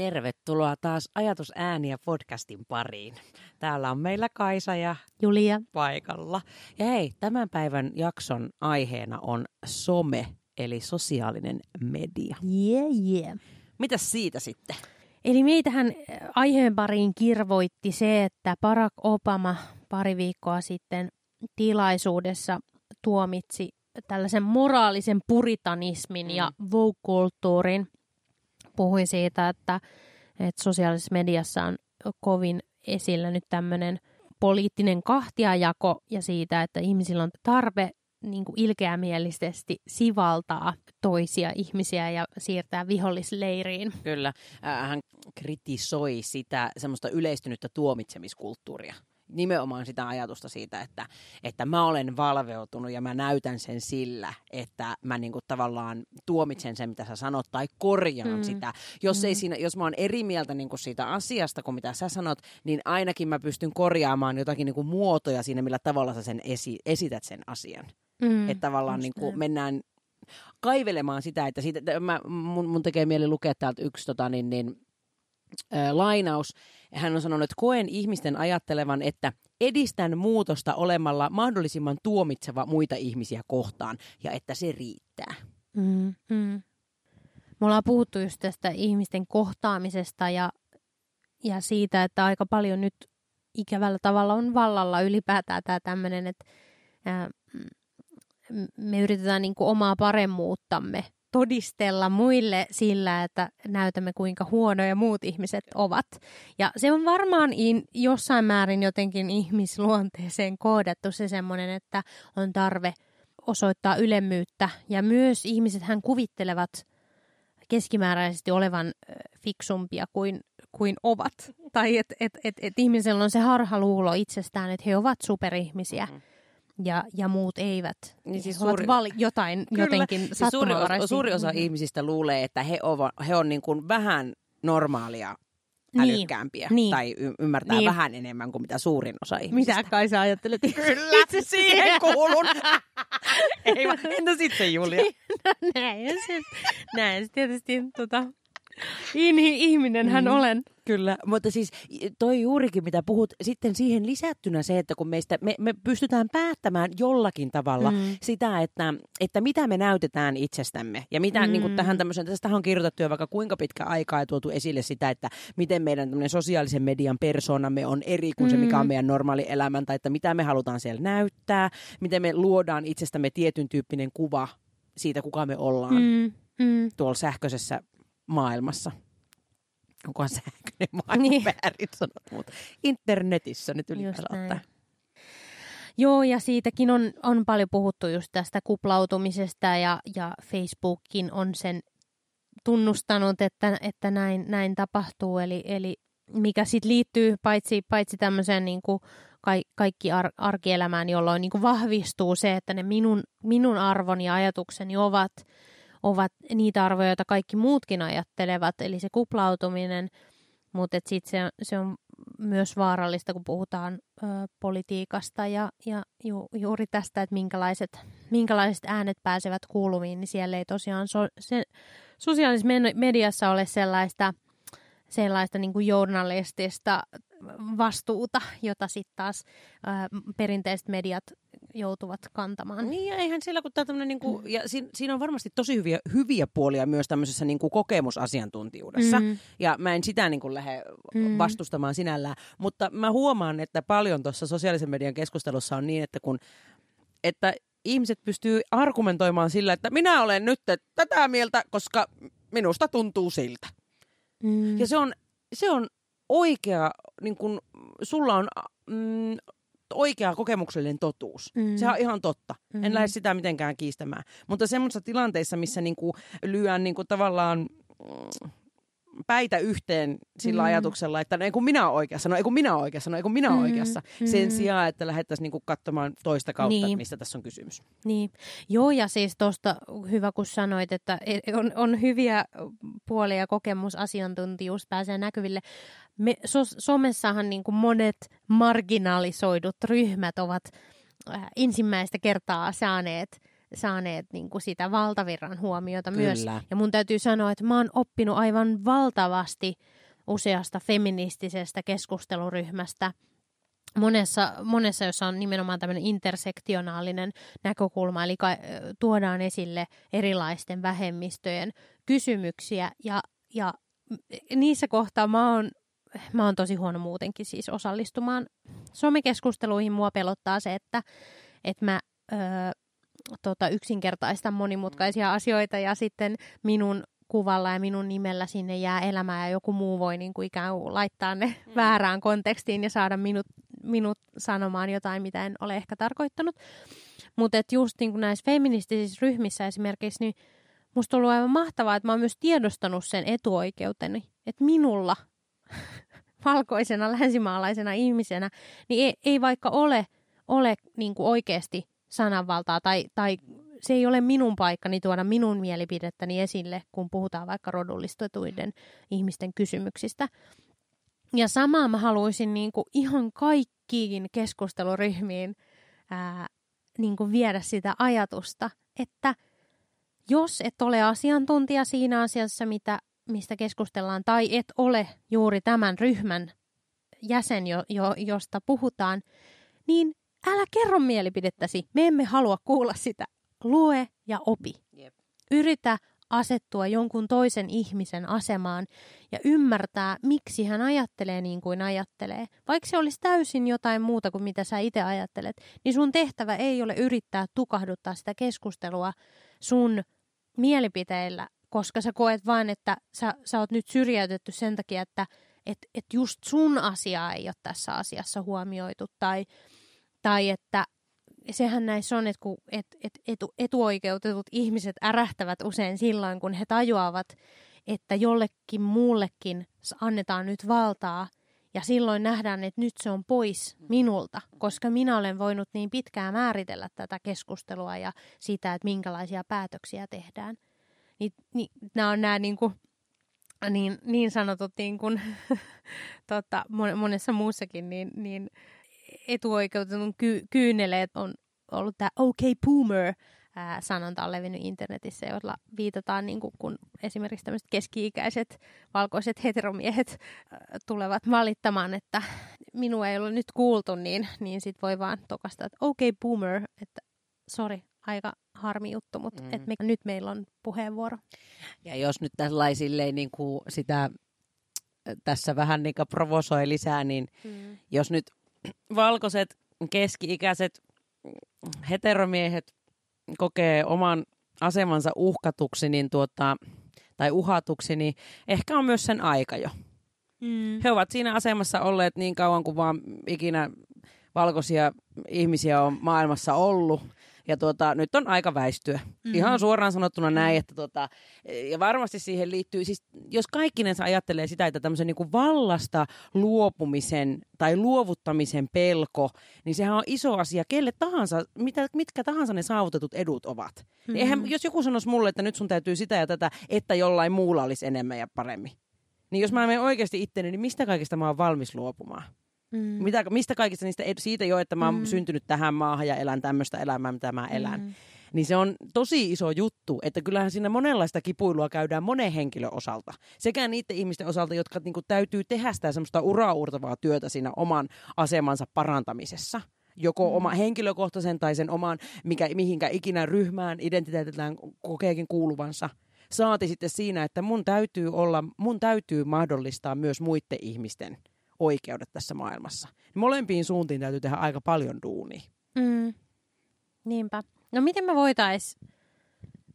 Tervetuloa taas Ajatus ääniä podcastin pariin. Täällä on meillä Kaisa ja Julia paikalla. Ja hei, tämän päivän jakson aiheena on some, eli sosiaalinen media. Yeah, yeah. Mitäs siitä sitten? Eli meitähän aiheen pariin kirvoitti se, että Barack Obama pari viikkoa sitten tilaisuudessa tuomitsi tällaisen moraalisen puritanismin mm. ja vogue-kulttuurin. Puhui siitä, että, että sosiaalisessa mediassa on kovin esillä nyt tämmöinen poliittinen kahtiajako ja siitä, että ihmisillä on tarve niin kuin ilkeämielisesti sivaltaa toisia ihmisiä ja siirtää vihollisleiriin. Kyllä. Hän kritisoi sitä semmoista yleistynyttä tuomitsemiskulttuuria nimenomaan sitä ajatusta siitä, että, että mä olen valveutunut ja mä näytän sen sillä, että mä niinku tavallaan tuomitsen sen, mitä sä sanot, tai korjaan mm. sitä. Jos, mm. ei siinä, jos mä oon eri mieltä niinku siitä asiasta kuin mitä sä sanot, niin ainakin mä pystyn korjaamaan jotakin niinku muotoja siinä, millä tavalla sä sen esi, esität sen asian. Mm. Että tavallaan niinku mennään kaivelemaan sitä, että siitä, mä, mun, mun tekee mieli lukea täältä yksi tota, niin, niin, lainaus. Hän on sanonut, että koen ihmisten ajattelevan, että edistän muutosta olemalla mahdollisimman tuomitseva muita ihmisiä kohtaan ja että se riittää. Mm, mm. Me ollaan puhuttu just tästä ihmisten kohtaamisesta ja, ja siitä, että aika paljon nyt ikävällä tavalla on vallalla ylipäätään tämä tämmöinen, että ää, me yritetään niin kuin omaa paremmuuttamme todistella muille sillä, että näytämme kuinka huonoja muut ihmiset ovat. Ja se on varmaan in, jossain määrin jotenkin ihmisluonteeseen koodattu se semmoinen, että on tarve osoittaa ylemmyyttä. Ja myös ihmiset hän kuvittelevat keskimääräisesti olevan fiksumpia kuin, kuin ovat. Tai että et, et, et ihmisellä on se harhaluulo itsestään, että he ovat superihmisiä. Mm-hmm ja, ja muut eivät. Niin siis suuri, vali- jotain kyllä, jotenkin siis suuri, osa, suuri osa mm-hmm. ihmisistä luulee, että he, ovat, he on niin kuin vähän normaalia niin, älykkäämpiä niin, tai y- ymmärtää niin. vähän enemmän kuin mitä suurin osa ihmisistä. Mitä kai sä ajattelet? Kyllä, Itse siihen kuulun. Ei, entä sitten Julia? no, näin se, näin se tietysti tota, ihminen hän mm. olen. Kyllä, mutta siis toi juurikin mitä puhut, sitten siihen lisättynä se, että kun meistä, me, me pystytään päättämään jollakin tavalla mm. sitä, että, että mitä me näytetään itsestämme. Ja mitä mm. niin kuin tähän tämmöisen, tästä on kirjoitettu jo vaikka kuinka pitkä aikaa ja tuotu esille sitä, että miten meidän sosiaalisen median persoonamme on eri kuin mm. se, mikä on mm. meidän normaali elämän, tai että mitä me halutaan siellä näyttää, miten me luodaan itsestämme tietyn tyyppinen kuva siitä, kuka me ollaan mm. Mm. tuolla sähköisessä maailmassa. Onkohan sähköinen maailma niin. väärin sanot, mutta internetissä nyt ylipäätään Joo, ja siitäkin on, on paljon puhuttu just tästä kuplautumisesta, ja, ja Facebookin on sen tunnustanut, että, että näin, näin tapahtuu. Eli, eli mikä sitten liittyy paitsi, paitsi tämmöiseen niin kuin kaikki ar- arkielämään, jolloin niin kuin vahvistuu se, että ne minun, minun arvoni ja ajatukseni ovat – ovat niitä arvoja, joita kaikki muutkin ajattelevat, eli se kuplautuminen, mutta sitten se, se on myös vaarallista, kun puhutaan ö, politiikasta ja, ja ju, juuri tästä, että minkälaiset, minkälaiset äänet pääsevät kuuluviin, niin siellä ei tosiaan so, se, sosiaalisessa mediassa ole sellaista, sellaista niin kuin journalistista vastuuta, jota sitten taas ö, perinteiset mediat joutuvat kantamaan. Niin ja eihän sillä, kun tämä niin kuin, mm. ja siinä, siinä on varmasti tosi hyviä, hyviä puolia myös tämmöisessä niin kuin kokemusasiantuntijuudessa. Mm. Ja mä en sitä niin kuin lähde mm. vastustamaan sinällään, mutta mä huomaan, että paljon tuossa sosiaalisen median keskustelussa on niin, että kun että ihmiset pystyy argumentoimaan sillä, että minä olen nyt tätä mieltä, koska minusta tuntuu siltä. Mm. Ja se on, se on oikea, niin kun, sulla on mm, oikea kokemuksellinen totuus. Mm. Sehän on ihan totta. Mm. En lähde sitä mitenkään kiistämään. Mutta semmoisissa tilanteissa, missä niinku lyön niinku tavallaan mm, päitä yhteen sillä mm. ajatuksella, että no ei kun minä olen oikeassa, no ei kun minä olen oikeassa, no ei kun minä olen mm. oikeassa. Sen mm. sijaan, että lähdettäisiin niinku katsomaan toista kautta, niin. mistä tässä on kysymys. Niin. Joo, ja siis tuosta hyvä, kun sanoit, että e, on, on hyviä puolia kokemusasiantuntijuus pääsee näkyville me, so, somessahan niin kuin monet marginalisoidut ryhmät ovat äh, ensimmäistä kertaa saaneet saaneet niin kuin sitä valtavirran huomiota Kyllä. myös. Ja mun täytyy sanoa, että mä oon oppinut aivan valtavasti useasta feministisestä keskusteluryhmästä – monessa, monessa, jossa on nimenomaan tämmöinen intersektionaalinen näkökulma, eli tuodaan esille erilaisten vähemmistöjen kysymyksiä ja, ja niissä kohtaa mä oon, mä oon tosi huono muutenkin siis osallistumaan somekeskusteluihin. Mua pelottaa se, että, että mä öö, tota, yksinkertaistan monimutkaisia asioita ja sitten minun kuvalla ja minun nimellä sinne jää elämää ja joku muu voi niin kuin ikään kuin laittaa ne mm. väärään kontekstiin ja saada minut, minut sanomaan jotain, mitä en ole ehkä tarkoittanut. Mutta just niin kuin näissä feministisissä ryhmissä esimerkiksi, niin musta on ollut aivan mahtavaa, että mä oon myös tiedostanut sen etuoikeuteni, että minulla valkoisena länsimaalaisena ihmisenä, niin ei, ei vaikka ole, ole niin kuin oikeasti sananvaltaa tai, tai se ei ole minun paikkani tuoda minun mielipidettäni esille, kun puhutaan vaikka rodullistetuiden ihmisten kysymyksistä. Ja samaa mä haluaisin niin kuin ihan kaikkiin keskusteluryhmiin ää, niin kuin viedä sitä ajatusta, että jos et ole asiantuntija siinä asiassa, mitä, mistä keskustellaan, tai et ole juuri tämän ryhmän jäsen, jo, jo, josta puhutaan, niin älä kerro mielipidettäsi. Me emme halua kuulla sitä lue ja opi. Yep. Yritä asettua jonkun toisen ihmisen asemaan ja ymmärtää, miksi hän ajattelee niin kuin ajattelee. Vaikka se olisi täysin jotain muuta kuin mitä sä itse ajattelet, niin sun tehtävä ei ole yrittää tukahduttaa sitä keskustelua sun mielipiteillä, koska sä koet vain, että sä, sä oot nyt syrjäytetty sen takia, että et, et just sun asiaa ei ole tässä asiassa huomioitu tai, tai että sehän näissä on, että kun et, et, etu, etuoikeutetut ihmiset ärähtävät usein silloin, kun he tajuavat, että jollekin muullekin annetaan nyt valtaa, ja silloin nähdään, että nyt se on pois minulta, koska minä olen voinut niin pitkään määritellä tätä keskustelua ja sitä, että minkälaisia päätöksiä tehdään. Niin, niin, nämä on nämä niin, kuin, niin, niin sanotut niin kuin, tota, monessa muussakin, niin, niin etuoikeutetun ky- kyyneleet on ollut tämä OK Boomer, sanonta on levinnyt internetissä, jolla viitataan, niin kuin, kun esimerkiksi tämmöiset keski-ikäiset valkoiset heteromiehet tulevat valittamaan, että minua ei ole nyt kuultu, niin, niin sit voi vaan tokasta, että OK Boomer, että sori, aika harmi juttu, mutta mm. et me, nyt meillä on puheenvuoro. Ja jos nyt tällaisille niin kuin sitä tässä vähän niin provosoi lisää, niin mm. jos nyt valkoiset keski-ikäiset heteromiehet kokee oman asemansa uhkatuksi niin tuota, tai uhatuksi, niin ehkä on myös sen aika jo. Mm. He ovat siinä asemassa olleet niin kauan kuin vaan ikinä valkoisia ihmisiä on maailmassa ollut. Ja tuota, nyt on aika väistyä. Mm-hmm. Ihan suoraan sanottuna näin, että tuota, ja varmasti siihen liittyy, siis jos kaikkinensa ajattelee sitä, että tämmöisen niin kuin vallasta luopumisen tai luovuttamisen pelko, niin sehän on iso asia kelle tahansa, mitä, mitkä tahansa ne saavutetut edut ovat. Mm-hmm. Eihän, jos joku sanoisi mulle, että nyt sun täytyy sitä ja tätä, että jollain muulla olisi enemmän ja paremmin. Niin jos mä menen oikeasti itteni, niin mistä kaikesta mä oon valmis luopumaan? Mm. Mitä, mistä kaikista niistä, siitä jo, että mä oon mm. syntynyt tähän maahan ja elän tämmöistä elämää, mitä mä elän. Mm. Niin se on tosi iso juttu, että kyllähän siinä monenlaista kipuilua käydään monen henkilön osalta. Sekä niiden ihmisten osalta, jotka niinku täytyy tehdä sitä semmoista uraurtavaa työtä siinä oman asemansa parantamisessa joko mm. oma henkilökohtaisen tai sen oman, mikä, mihinkä ikinä ryhmään identiteetillään kokeekin kuuluvansa. Saati sitten siinä, että mun täytyy olla, mun täytyy mahdollistaa myös muiden ihmisten oikeudet tässä maailmassa. Molempiin suuntiin täytyy tehdä aika paljon duunia. Mm. Niinpä. No miten me voitaisiin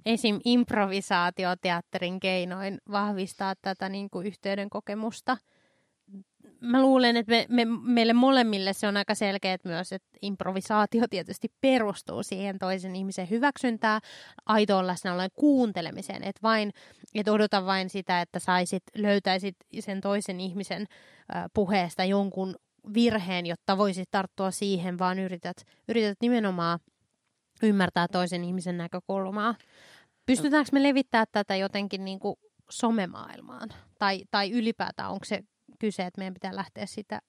esim. improvisaatioteatterin keinoin vahvistaa tätä niin kuin yhteyden kokemusta – mä luulen, että me, me, meille molemmille se on aika selkeä myös, että improvisaatio tietysti perustuu siihen toisen ihmisen hyväksyntää, aitoon läsnäolojen kuuntelemiseen, että vain, et odota vain sitä, että saisit, löytäisit sen toisen ihmisen puheesta jonkun virheen, jotta voisit tarttua siihen, vaan yrität, yrität nimenomaan ymmärtää toisen ihmisen näkökulmaa. Pystytäänkö me levittämään tätä jotenkin niin kuin somemaailmaan? Tai, tai ylipäätään onko se kyse, että meidän pitää lähteä sitä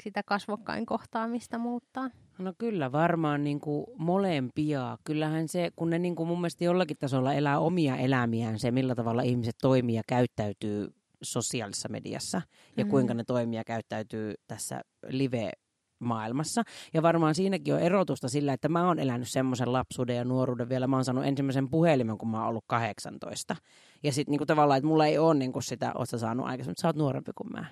sitä kasvokkain kohtaamista muuttaa? No kyllä varmaan niin kuin molempia. Kyllähän se, kun ne niin kuin mun mielestä jollakin tasolla elää omia elämiään, se millä tavalla ihmiset toimii ja käyttäytyy sosiaalisessa mediassa ja mm. kuinka ne toimii ja käyttäytyy tässä live maailmassa. Ja varmaan siinäkin on erotusta sillä, että mä oon elänyt semmoisen lapsuuden ja nuoruuden vielä. Mä oon saanut ensimmäisen puhelimen, kun mä oon ollut 18. Ja sitten niinku tavallaan, että mulla ei ole niinku sitä, oot sä saanut aikaisemmin, mutta sä oot nuorempi kuin mä.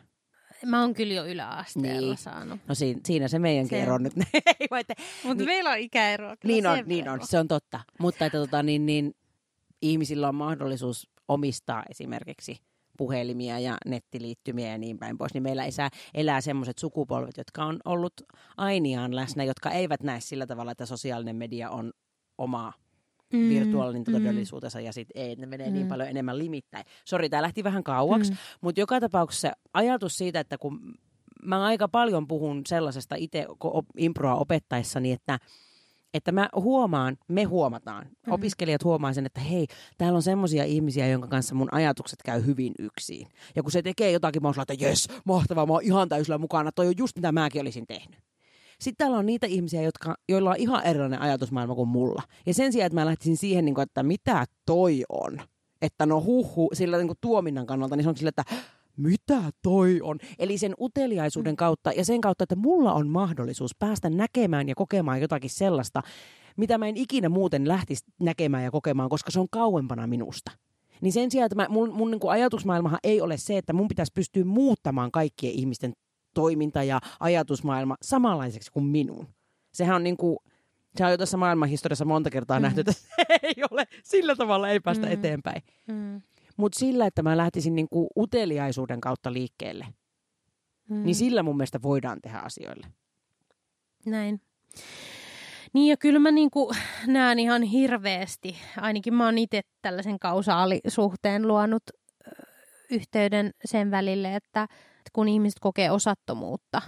Mä oon kyllä jo yläasteella Niin. saanut. No siinä, siinä se meidänkin Se ero nyt. Ei voi, että- Mutta Niin. meillä on ikäeroa. kyllä niin on, niin on, se on totta. Mutta että tota, niin, niin, ihmisillä on mahdollisuus omistaa esimerkiksi puhelimia ja nettiliittymiä ja niin päin pois, niin meillä elää, elää semmoiset sukupolvet, jotka on ollut ainiaan läsnä, jotka eivät näe sillä tavalla, että sosiaalinen media on oma Mm, virtuaalinen mm, todellisuutensa ja sitten ei, ne menee niin Mm. paljon enemmän limittäin. Sori, tämä lähti vähän kauaksi, Mm. mutta joka tapauksessa ajatus siitä, että kun mä aika paljon puhun sellaisesta itse improa opettaessani, että että mä huomaan, me huomataan, Mhm. opiskelijat huomaa sen, että hei, täällä on semmoisia ihmisiä, jonka kanssa mun ajatukset käy hyvin yksin. Ja kun se tekee jotakin, mä oon että jes, mahtavaa, mä oon ihan täysillä mukana, toi on just mitä mäkin olisin tehnyt. Sitten täällä on niitä ihmisiä, jotka, joilla on ihan erilainen ajatusmaailma kuin mulla. Ja sen sijaan, että mä lähtisin siihen, niin kuin, että mitä toi on, että no huhu, sillä niin kuin tuominnan kannalta, niin se on sillä, että mitä toi on? Eli sen uteliaisuuden kautta ja sen kautta, että mulla on mahdollisuus päästä näkemään ja kokemaan jotakin sellaista, mitä mä en ikinä muuten lähtisi näkemään ja kokemaan, koska se on kauempana minusta. Niin sen sijaan, että mä, mun, mun niin ajatusmaailmahan ei ole se, että mun pitäisi pystyä muuttamaan kaikkien ihmisten toiminta ja ajatusmaailma samanlaiseksi kuin minun. Sehän on niin kuin, se on jo tässä maailmanhistoriassa monta kertaa mm. nähty, että se ei ole, sillä tavalla ei päästä Mm. eteenpäin. Mm, Mutta sillä, että mä lähtisin niin kuin uteliaisuuden kautta liikkeelle, mm. niin sillä mun mielestä voidaan tehdä asioille. Näin. Niin ja kyllä mä niinku näen ihan hirveästi, ainakin mä oon itse tällaisen kausaalisuhteen luonut yhteyden sen välille, että kun ihmiset kokee osattomuutta,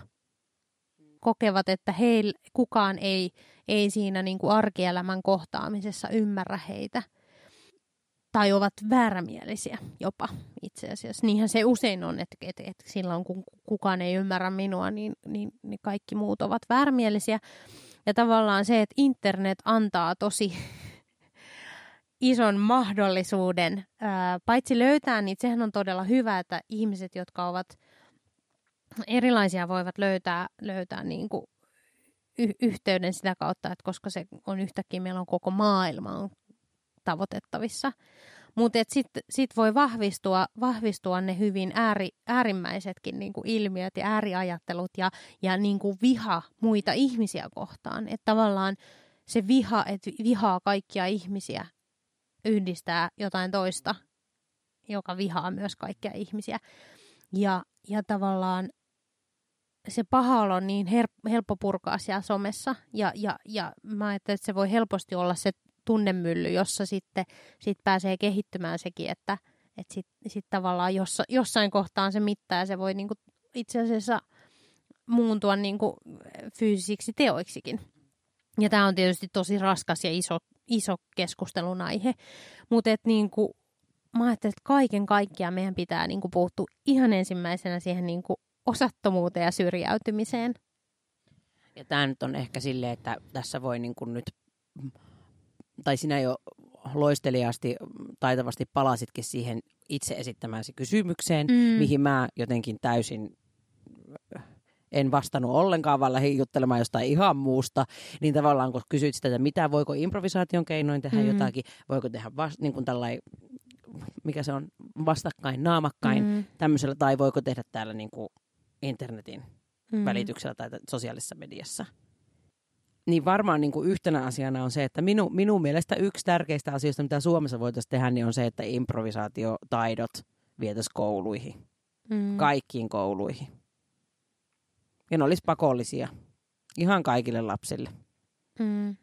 kokevat, että heillä kukaan ei, ei siinä niinku arkielämän kohtaamisessa ymmärrä heitä. Tai ovat väärämielisiä jopa itse asiassa. Niinhän se usein on, että, että, että silloin kun kukaan ei ymmärrä minua, niin, niin, niin kaikki muut ovat väärämielisiä. Ja tavallaan se, että internet antaa tosi ison mahdollisuuden, ää, paitsi löytää, niin sehän on todella hyvä, että ihmiset, jotka ovat erilaisia, voivat löytää, löytää niin kuin y- yhteyden sitä kautta, että koska se on yhtäkkiä, meillä on koko maailma on tavoitettavissa. Mutta sitten sit voi vahvistua, vahvistua ne hyvin ääri, äärimmäisetkin niinku ilmiöt ja ääriajattelut ja, ja niinku viha muita ihmisiä kohtaan. Että tavallaan se viha, että vihaa kaikkia ihmisiä, yhdistää jotain toista, joka vihaa myös kaikkia ihmisiä. Ja, ja tavallaan se paha olo on niin her- helppo purkaa siellä somessa. Ja, ja, ja mä ajattelen, että se voi helposti olla se tunnemylly, jossa sitten sit pääsee kehittymään sekin, että et sit, sit tavallaan jossa, jossain kohtaan se mittaa ja se voi niinku itse asiassa muuntua niinku fyysisiksi teoiksikin. Ja tämä on tietysti tosi raskas ja iso, iso keskustelun aihe, mutta niinku, mä ajattelen, että kaiken kaikkiaan meidän pitää niinku puuttua ihan ensimmäisenä siihen niinku osattomuuteen ja syrjäytymiseen. Ja tämä nyt on ehkä silleen, että tässä voi niin kuin nyt, tai sinä jo loisteliaasti, taitavasti palasitkin siihen itse esittämääsi kysymykseen, Mm. mihin mä jotenkin täysin en vastannut ollenkaan, vaan lähdin juttelemaan jostain ihan muusta, niin tavallaan kun kysyit sitä, että mitä voiko improvisaation keinoin tehdä Mm. jotakin, voiko tehdä vast, niin kuin tällai, mikä se on, vastakkain, naamakkain. Mm, tämmöisellä, tai voiko tehdä täällä niin kuin internetin mm, välityksellä tai sosiaalisessa mediassa. Niin varmaan niin kuin yhtenä asiana on se, että minu, minun mielestä yksi tärkeistä asioista, mitä Suomessa voitaisiin tehdä, niin on se, että improvisaatiotaidot vietäisiin kouluihin. mm, Kaikkiin kouluihin. Ja ne olisi pakollisia. Ihan kaikille lapsille. mm,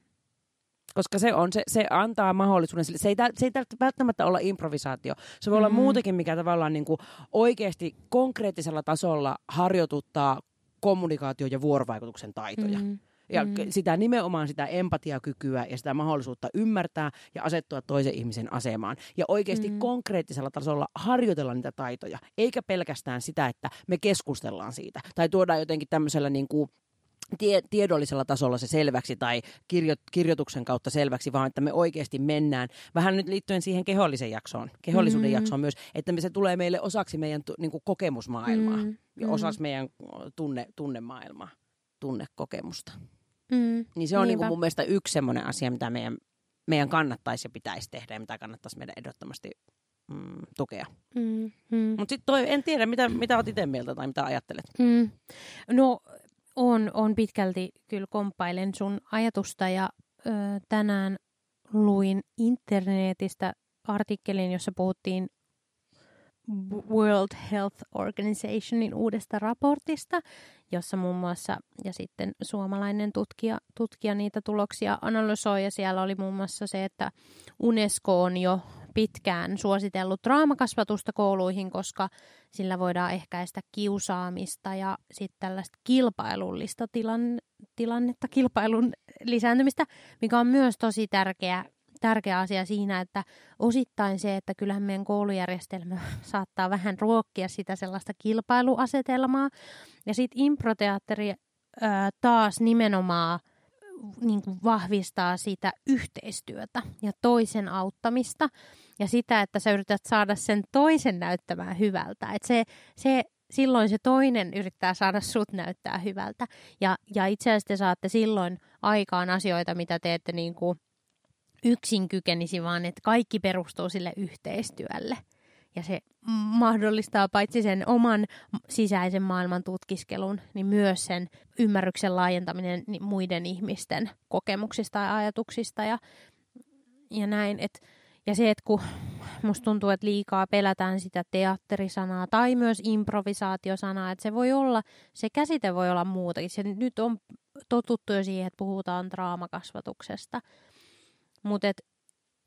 Koska se, on, se, se antaa mahdollisuuden sille. Se ei, se ei tarvitse välttämättä olla improvisaatio. Se voi olla Mhm. muutakin, mikä tavallaan niin kuin oikeasti konkreettisella tasolla harjoituttaa kommunikaatio- ja vuorovaikutuksen taitoja. mm, Ja mm. sitä nimenomaan sitä empatiakykyä ja sitä mahdollisuutta ymmärtää ja asettua toisen ihmisen asemaan. Ja oikeasti mm. konkreettisella tasolla harjoitella niitä taitoja, eikä pelkästään sitä, että me keskustellaan siitä. Tai tuodaan jotenkin tämmöisellä niin kuin tie, tiedollisella tasolla se selväksi tai kirjo, kirjoituksen kautta selväksi, vaan että me oikeasti mennään, vähän nyt liittyen siihen kehollisen jaksoon, kehollisuuden mm. jaksoon myös, että me se tulee meille osaksi meidän niin kuin kokemusmaailmaa mm. ja osaksi meidän tunne, tunnemaailmaa, tunnekokemusta. Mm. Niin se on niin kuin mun mielestä yksi semmoinen asia, mitä meidän, meidän kannattaisi ja pitäisi tehdä ja mitä kannattaisi meidän ehdottomasti mm, tukea. Mm, mm. Mutta sitten en tiedä, mitä, mitä olet itse mieltä tai mitä ajattelet? Mm. No on, on pitkälti kyllä komppailen sun ajatusta ja ö, tänään luin internetistä artikkelin, jossa puhuttiin World Health Organizationin uudesta raportista, jossa muun muassa ja sitten suomalainen tutkija, tutkija niitä tuloksia analysoi ja siellä oli muun muassa se, että Unesco on jo pitkään suositellut draamakasvatusta kouluihin, koska sillä voidaan ehkäistä kiusaamista ja sitten tällaista kilpailullista tilan, tilannetta, kilpailun lisääntymistä, mikä on myös tosi tärkeä, tärkeä asia siinä, että osittain se, että kyllähän meidän koulujärjestelmä saattaa vähän ruokkia sitä sellaista kilpailuasetelmaa. Ja sitten improteatteri ää, taas nimenomaan – niin kuin vahvistaa sitä yhteistyötä ja toisen auttamista ja sitä, että sä yrität saada sen toisen näyttämään hyvältä. Et se, se, silloin se toinen yrittää saada sut näyttää hyvältä. Ja, ja itse asiassa te saatte silloin aikaan asioita, mitä te ette niin kuin yksin kykenisi, vaan että kaikki perustuu sille yhteistyölle. Ja se mahdollistaa paitsi sen oman sisäisen maailman tutkiskelun, niin myös sen ymmärryksen laajentaminen muiden ihmisten kokemuksista ja ajatuksista ja, ja näin. Et, ja se, että kun musta tuntuu, että liikaa pelätään sitä teatterisanaa tai myös improvisaatiosanaa, että se voi olla, se käsite voi olla muutakin. Se nyt on totuttu jo siihen, että puhutaan draamakasvatuksesta. Mutta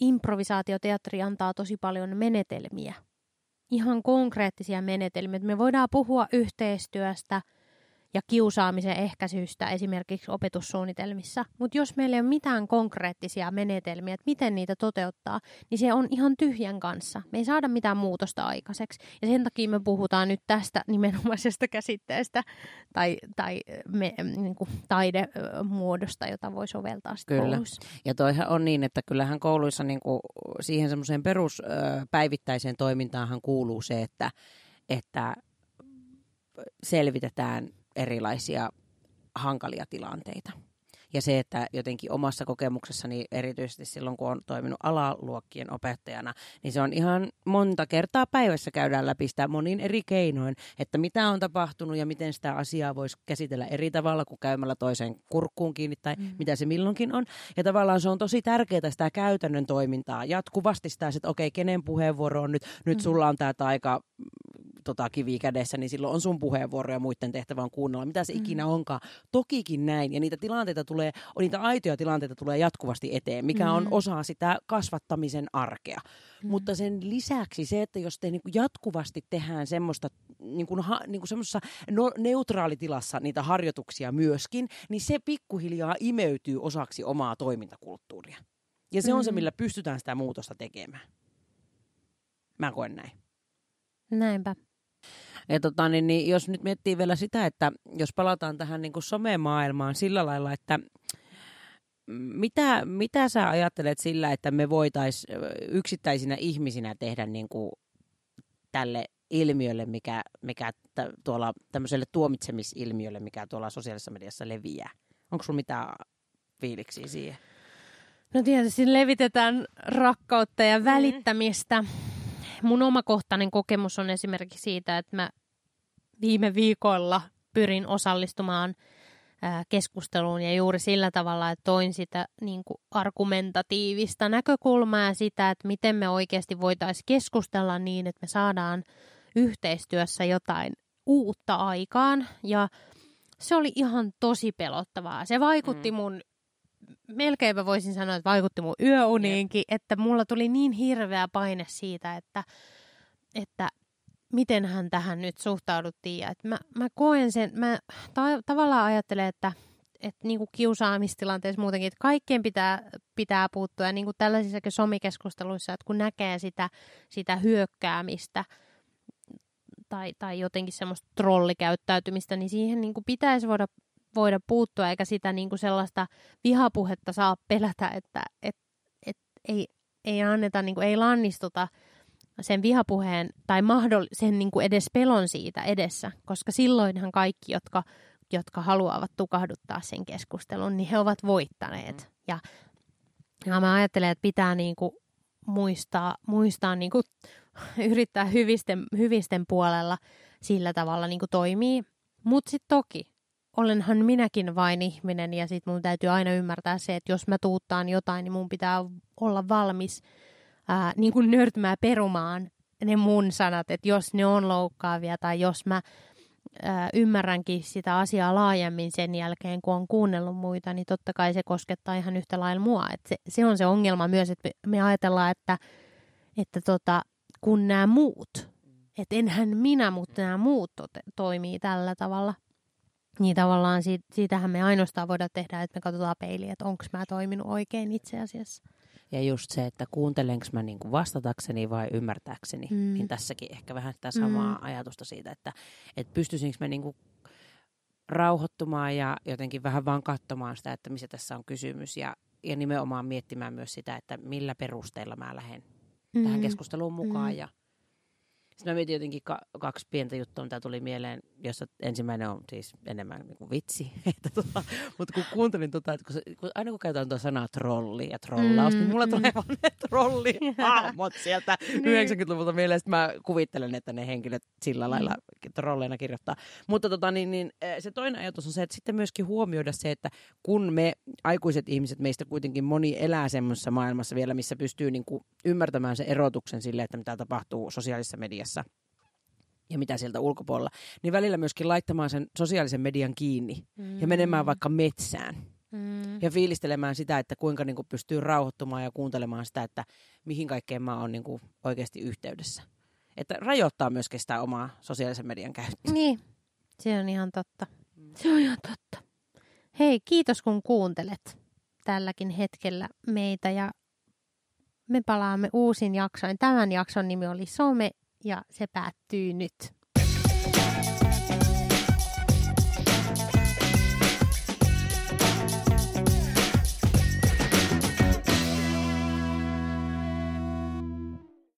improvisaatioteatteri antaa tosi paljon menetelmiä ihan konkreettisia menetelmiä. Me voidaan puhua yhteistyöstä – ja kiusaamisen ehkäisystä esimerkiksi opetussuunnitelmissa. Mutta jos meillä ei ole mitään konkreettisia menetelmiä, että miten niitä toteuttaa, niin se on ihan tyhjän kanssa. Me ei saada mitään muutosta aikaiseksi. Ja sen takia me puhutaan nyt tästä nimenomaisesta käsitteestä tai, tai me, niin kuin taidemuodosta, jota voi soveltaa Kyllä. kouluissa. Ja toihan on niin, että kyllähän kouluissa niin kuin siihen semmoiseen peruspäivittäiseen toimintaanhan kuuluu se, että, että selvitetään erilaisia hankalia tilanteita. Ja se, että jotenkin omassa kokemuksessani, erityisesti silloin kun on toiminut alaluokkien opettajana, niin se on ihan monta kertaa päivässä käydään läpi sitä monin eri keinoin, että mitä on tapahtunut ja miten sitä asiaa voisi käsitellä eri tavalla kuin käymällä toisen kurkkuun kiinni tai mm. mitä se milloinkin on. Ja tavallaan se on tosi tärkeää sitä käytännön toimintaa, jatkuvasti sitä, että okei, kenen puheenvuoro on nyt, nyt mm. sulla on tämä taika tota, kivi kädessä, niin silloin on sun puheenvuoro ja muiden tehtävä on kuunnella, mitä se mm. ikinä onkaan. Tokikin näin, ja niitä tilanteita tulee, niitä aitoja tilanteita tulee jatkuvasti eteen, mikä mm. on osa sitä kasvattamisen arkea. Mm. Mutta sen lisäksi se, että jos te niin jatkuvasti tehdään semmoista niin kuin, ha, niin kuin semmoisessa no, neutraalitilassa niitä harjoituksia myöskin, niin se pikkuhiljaa imeytyy osaksi omaa toimintakulttuuria. Ja se mm. on se, mm. millä pystytään sitä muutosta tekemään. Mä koen näin. Näinpä. Ja tota, niin, niin, jos nyt miettii vielä sitä, että jos palataan tähän niin kuin somemaailmaan sillä lailla, että mitä, mitä sä ajattelet sillä, että me voitaisiin yksittäisinä ihmisinä tehdä niin kuin tälle ilmiölle, mikä, mikä t- tuolla tämmöiselle tuomitsemisilmiölle, mikä tuolla sosiaalisessa mediassa leviää? Onko sulla mitään fiiliksiä siihen? No tietysti levitetään rakkautta ja mm. välittämistä. Mm mun omakohtainen kokemus on esimerkiksi siitä, että mä viime viikolla pyrin osallistumaan keskusteluun ja juuri sillä tavalla, että toin sitä niin kuin argumentatiivista näkökulmaa ja sitä, että miten me oikeasti voitaisiin keskustella niin, että me saadaan yhteistyössä jotain uutta aikaan ja se oli ihan tosi pelottavaa. Se vaikutti mm. mun melkeinpä voisin sanoa, että vaikutti mun yöuniinkin, yep. että mulla tuli niin hirveä paine siitä, että, että miten hän tähän nyt suhtauduttiin. Ja että mä, mä koen sen, mä ta- tavallaan ajattelen, että et niinku kiusaamistilanteessa muutenkin, että kaikkien pitää, pitää puuttua. Ja niinku tällaisissakin somikeskusteluissa, että kun näkee sitä, sitä hyökkäämistä tai, tai jotenkin semmoista trollikäyttäytymistä, niin siihen niinku pitäisi voida, voida puuttua, eikä sitä niinku sellaista vihapuhetta saa pelätä, että et, et ei, ei anneta, niinku, ei lannistuta sen vihapuheen tai mahdoll- sen niin kuin edes pelon siitä edessä, koska silloinhan kaikki, jotka, jotka haluavat tukahduttaa sen keskustelun, niin he ovat voittaneet. Mm. Ja, ja mä ajattelen, että pitää niin kuin muistaa, muistaa niin kuin, yrittää hyvisten, hyvisten puolella sillä tavalla niin kuin toimii. Mutta sitten toki, olenhan minäkin vain ihminen ja sitten mun täytyy aina ymmärtää se, että jos mä tuuttaan jotain, niin mun pitää olla valmis – ää, niin kuin nörtmää perumaan ne mun sanat, että jos ne on loukkaavia tai jos mä ää, ymmärränkin sitä asiaa laajemmin sen jälkeen, kun on kuunnellut muita, niin totta kai se koskettaa ihan yhtä lailla mua. Et se, se on se ongelma myös, että me ajatellaan, että, että tota, kun nämä muut, että enhän minä, mutta nämä muut to- toimii tällä tavalla, niin tavallaan siitä, siitähän me ainoastaan voidaan tehdä, että me katsotaan peiliin, että onko mä toiminut oikein itse asiassa. Ja just se, että kuuntelenko mä niin kuin vastatakseni vai ymmärtääkseni, mm. niin tässäkin ehkä vähän sitä samaa mm. ajatusta siitä, että, että pystyisinkö mä niin kuin rauhoittumaan ja jotenkin vähän vaan katsomaan sitä, että missä tässä on kysymys ja, ja nimenomaan miettimään myös sitä, että millä perusteella mä lähden mm. tähän keskusteluun mukaan mm. ja sitten mä mietin jotenkin ka- kaksi pientä juttua, mitä tuli mieleen, jossa ensimmäinen on siis enemmän niin kuin vitsi. Että tota, mutta kun kuuntelin, tota, että kun, se, kun aina kun käytetään tuota sanaa trolli ja trollaus, mm, niin mulla mm. tulee vaan ne trollihaamot sieltä niin. 90-luvulta mieleen. Sitten mä kuvittelen, että ne henkilöt sillä lailla trolleina kirjoittaa. Mutta tota, niin, niin, eh, se toinen ajatus on se, että sitten myöskin huomioida se, että kun me aikuiset ihmiset, meistä kuitenkin moni elää semmoisessa maailmassa vielä, missä pystyy niin kuin ymmärtämään se erotuksen sille, että mitä tapahtuu sosiaalisessa mediassa ja mitä sieltä ulkopuolella, niin välillä myöskin laittamaan sen sosiaalisen median kiinni mm. ja menemään vaikka metsään. Mm. Ja fiilistelemään sitä, että kuinka niin kuin pystyy rauhoittumaan ja kuuntelemaan sitä, että mihin kaikkeen mä oon niin kuin oikeasti yhteydessä. Että rajoittaa myöskin sitä omaa sosiaalisen median käyttöä. Niin, se on ihan totta. Se on ihan totta. Hei, kiitos kun kuuntelet tälläkin hetkellä meitä ja me palaamme uusin jaksoin. Tämän jakson nimi oli Some ja se päättyy nyt.